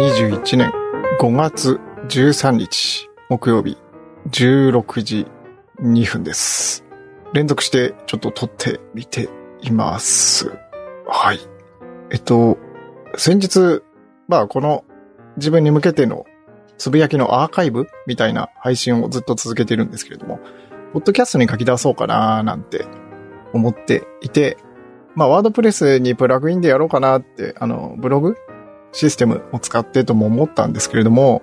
2021年5月13日木曜日16時2分です。連続してちょっと撮ってみています。はい。えっと、先日、まあこの自分に向けてのつぶやきのアーカイブみたいな配信をずっと続けてるんですけれども、ポッドキャストに書き出そうかななんて思っていて、まあワードプレスにプラグインでやろうかなって、あの、ブログシステムを使ってとも思ったんですけれども、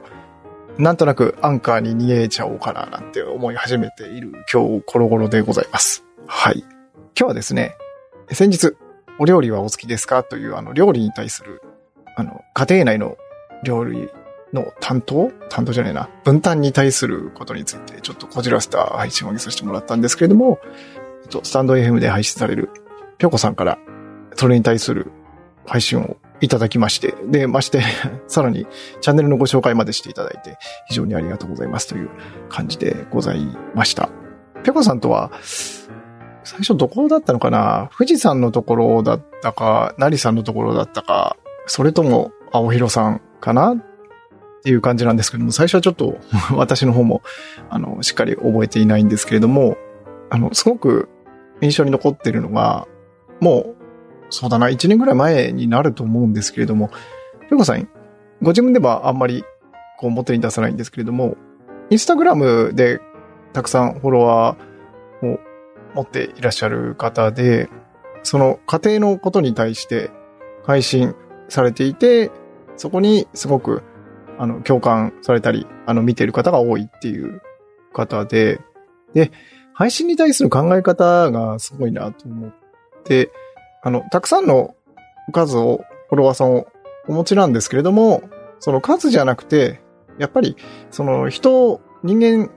なんとなくアンカーに逃げちゃおうかななんて思い始めている今日ころ頃でございます。はい。今日はですね、先日、お料理はお好きですかというあの料理に対する、あの、家庭内の料理の担当担当じゃないな。分担に対することについてちょっとこじらせた配信を上げさせてもらったんですけれども、えっと、スタンド FM で配信されるぴょこさんからそれに対する配信をいただきまして、で、まして、さらにチャンネルのご紹介までしていただいて、非常にありがとうございますという感じでございました。ぴょこさんとは、最初どこだったのかな？富士山のところだったか、成さんのところだったか、それとも青広さんかな？っていう感じなんですけども、最初はちょっと 私の方も、あの、しっかり覚えていないんですけれども、あの、すごく印象に残ってるのが、もう、そうだな、1年ぐらい前になると思うんですけれども、ぴょこさん、ご自分ではあんまり、こう、表に出さないんですけれども、インスタグラムでたくさんフォロワーを持っていらっしゃる方で、その家庭のことに対して配信されていて、そこにすごく、あの、共感されたり、あの、見ている方が多いっていう方で、で、配信に対する考え方がすごいなと思って、あの、たくさんの数を、フォロワーさんをお持ちなんですけれども、その数じゃなくて、やっぱり、その人、人間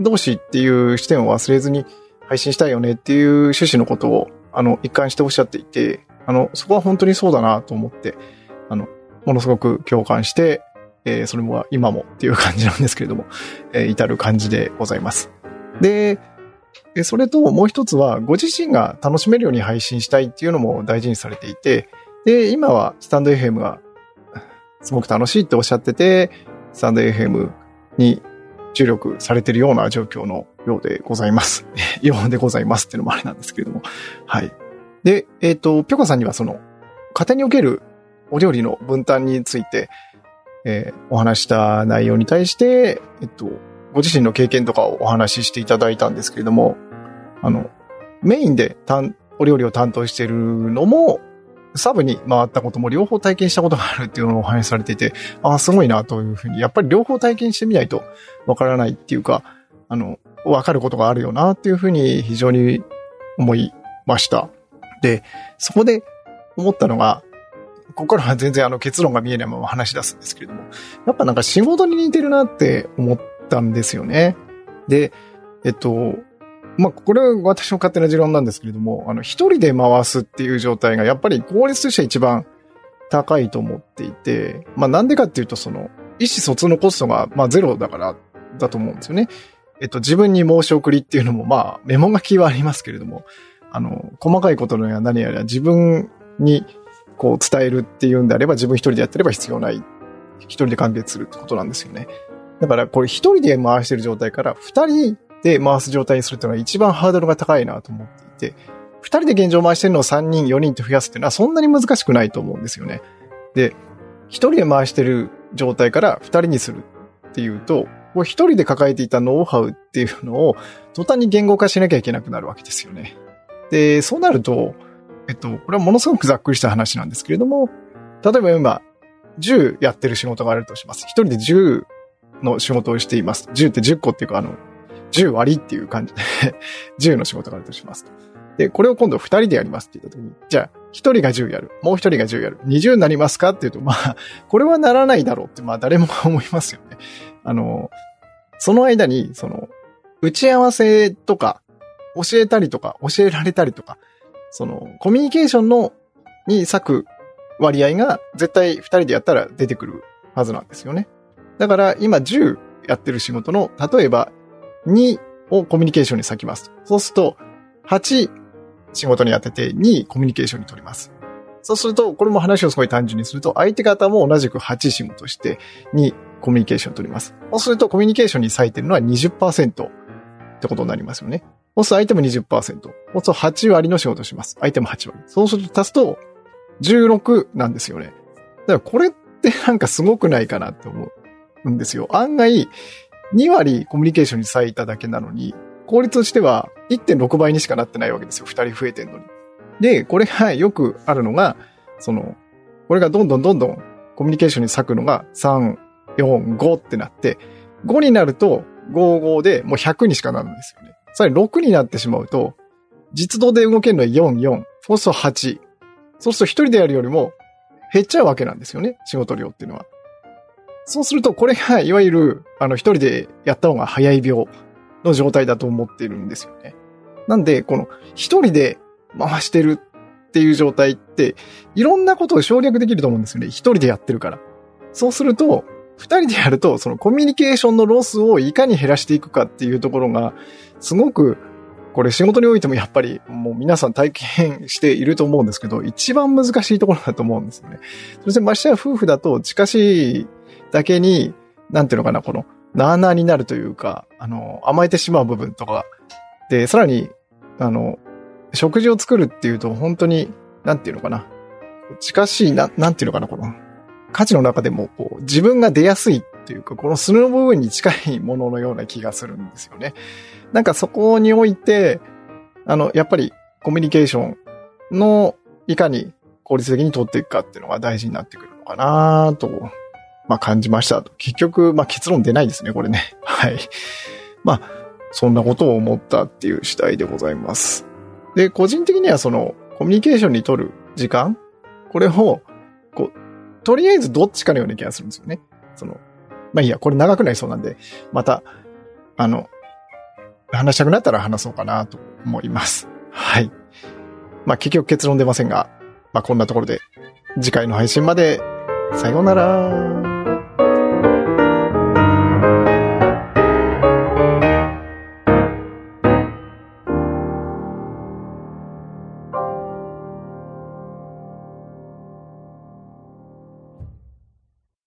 同士っていう視点を忘れずに配信したいよねっていう趣旨のことを、あの、一貫しておっしゃっていて、あの、そこは本当にそうだなと思って、あの、ものすごく共感して、えーそれも今もっていう感じなんですけれども、えー至る感じでございます。で、えそれともう一つは、ご自身が楽しめるように配信したいっていうのも大事にされていて、で、今はスタンド FM が すごく楽しいっておっしゃってて、スタンド FM に注力されてるような状況のようでございます。ようでございますっていうのもあれなんですけれども。はい。で、えっ、と、ぴょこさんにはその、家庭におけるお料理の分担について、えーお話した内容に対して、えっと、ご自身の経験とかをお話ししていただいたんですけれども、あの、メインでお料理を担当しているのも、サブに回ったことも両方体験したことがあるっていうのをお話しされていて、ああ、すごいなというふうに、やっぱり両方体験してみないとわからないっていうか、あの、わかることがあるよなっていうふうに非常に思いました。で、そこで思ったのが、ここからは全然あの結論が見えないまま話し出すんですけれども、やっぱなんか仕事に似てるなって思ったんですよね。で、えっと、まあ、これは私の勝手な持論なんですけれども、あの、一人で回すっていう状態がやっぱり効率としては一番高いと思っていて、まあ、なんでかっていうと、その、意思疎通のコストが、ま、ゼロだからだと思うんですよね。えっと、自分に申し送りっていうのも、まあ、メモ書きはありますけれども、あの、細かいことのや何やら自分にこう伝えるっていうんであれば自分一人でやってれば必要ない。一人で完結するってことなんですよね。だからこれ一人で回してる状態から二人で回す状態にするっていうのは一番ハードルが高いなと思っていて、二人で現状回してるのを三人、四人って増やすっていうのはそんなに難しくないと思うんですよね。で、一人で回してる状態から二人にするっていうと、一人で抱えていたノウハウっていうのを途端に言語化しなきゃいけなくなるわけですよね。で、そうなると、えっと、これはものすごくざっくりした話なんですけれども、例えば今、10やってる仕事があるとします。一人で10の仕事をしています。10って10個っていうか、あの、10割っていう感じで 10の仕事があるとします。で、これを今度2人でやりますって言った時に、じゃあ、1人が10やる。もう1人が10やる。20になりますかっていうと、まあ、これはならないだろうって、まあ、誰もが思いますよね。あの、その間に、その、打ち合わせとか、教えたりとか、教えられたりとか、その、コミュニケーションの、に割く割合が絶対2人でやったら出てくるはずなんですよね。だから今10やってる仕事の、例えば2をコミュニケーションに割きます。そうすると、8仕事に当てて2コミュニケーションに取ります。そうすると、これも話をすごい単純にすると、相手方も同じく8シムとしてにコミュニケーションを取ります。そうすると、コミュニケーションに割いてるのは20%ってことになりますよね。そうすると相手も20%。そうすると8割の仕事します。相手も8割。そうすると足すと16なんですよね。だからこれってなんかすごくないかなって思うんですよ。案外、2割コミュニケーションに割いただけなのに、効率としては1.6倍にしかなってないわけですよ。2人増えてんのに。で、これが よくあるのが、その、これがどんどんどんどんコミュニケーションに割くのが3、4、5ってなって、5になると55でもう100にしかなるんですよね。さらに6になってしまうと、実動で動けるのは4、4、そうすると8。そうすると1人でやるよりも減っちゃうわけなんですよね。仕事量っていうのは。そうすると、これが、いわゆる、あの、一人でやった方が早い病の状態だと思っているんですよね。なんで、この、一人で回してるっていう状態って、いろんなことを省略できると思うんですよね。一人でやってるから。そうすると、二人でやると、そのコミュニケーションのロスをいかに減らしていくかっていうところが、すごく、これ仕事においてもやっぱりもう皆さん体験していると思うんですけど、一番難しいところだと思うんですよね。そしてましてや夫婦だと近しいだけに、なんていうのかな、この、なーなーになるというか、あの、甘えてしまう部分とか、で、さらに、あの、食事を作るっていうと、本当に、なんていうのかな。近しいな、なんていうのかな、この、価値の中でも、こう、自分が出やすいっていうか、この素の部分に近いもののような気がするんですよね。なんかそこにおいて、あの、やっぱりコミュニケーションのいかに効率的に取っていくかっていうのが大事になってくるのかなと、まあ感じましたと。結局、まあ結論出ないですね、これね。はい。まあ、そんなことを思ったっていう次第でございます。で、個人的にはその、コミュニケーションに取る時間これを、こう、とりあえずどっちかのような気がするんですよね。その、まあいいや、これ長くなりそうなんで、また、あの、話したくなったら話そうかなと思います。はい。まあ結局結論出ませんが、まあこんなところで、次回の配信まで、さようなら。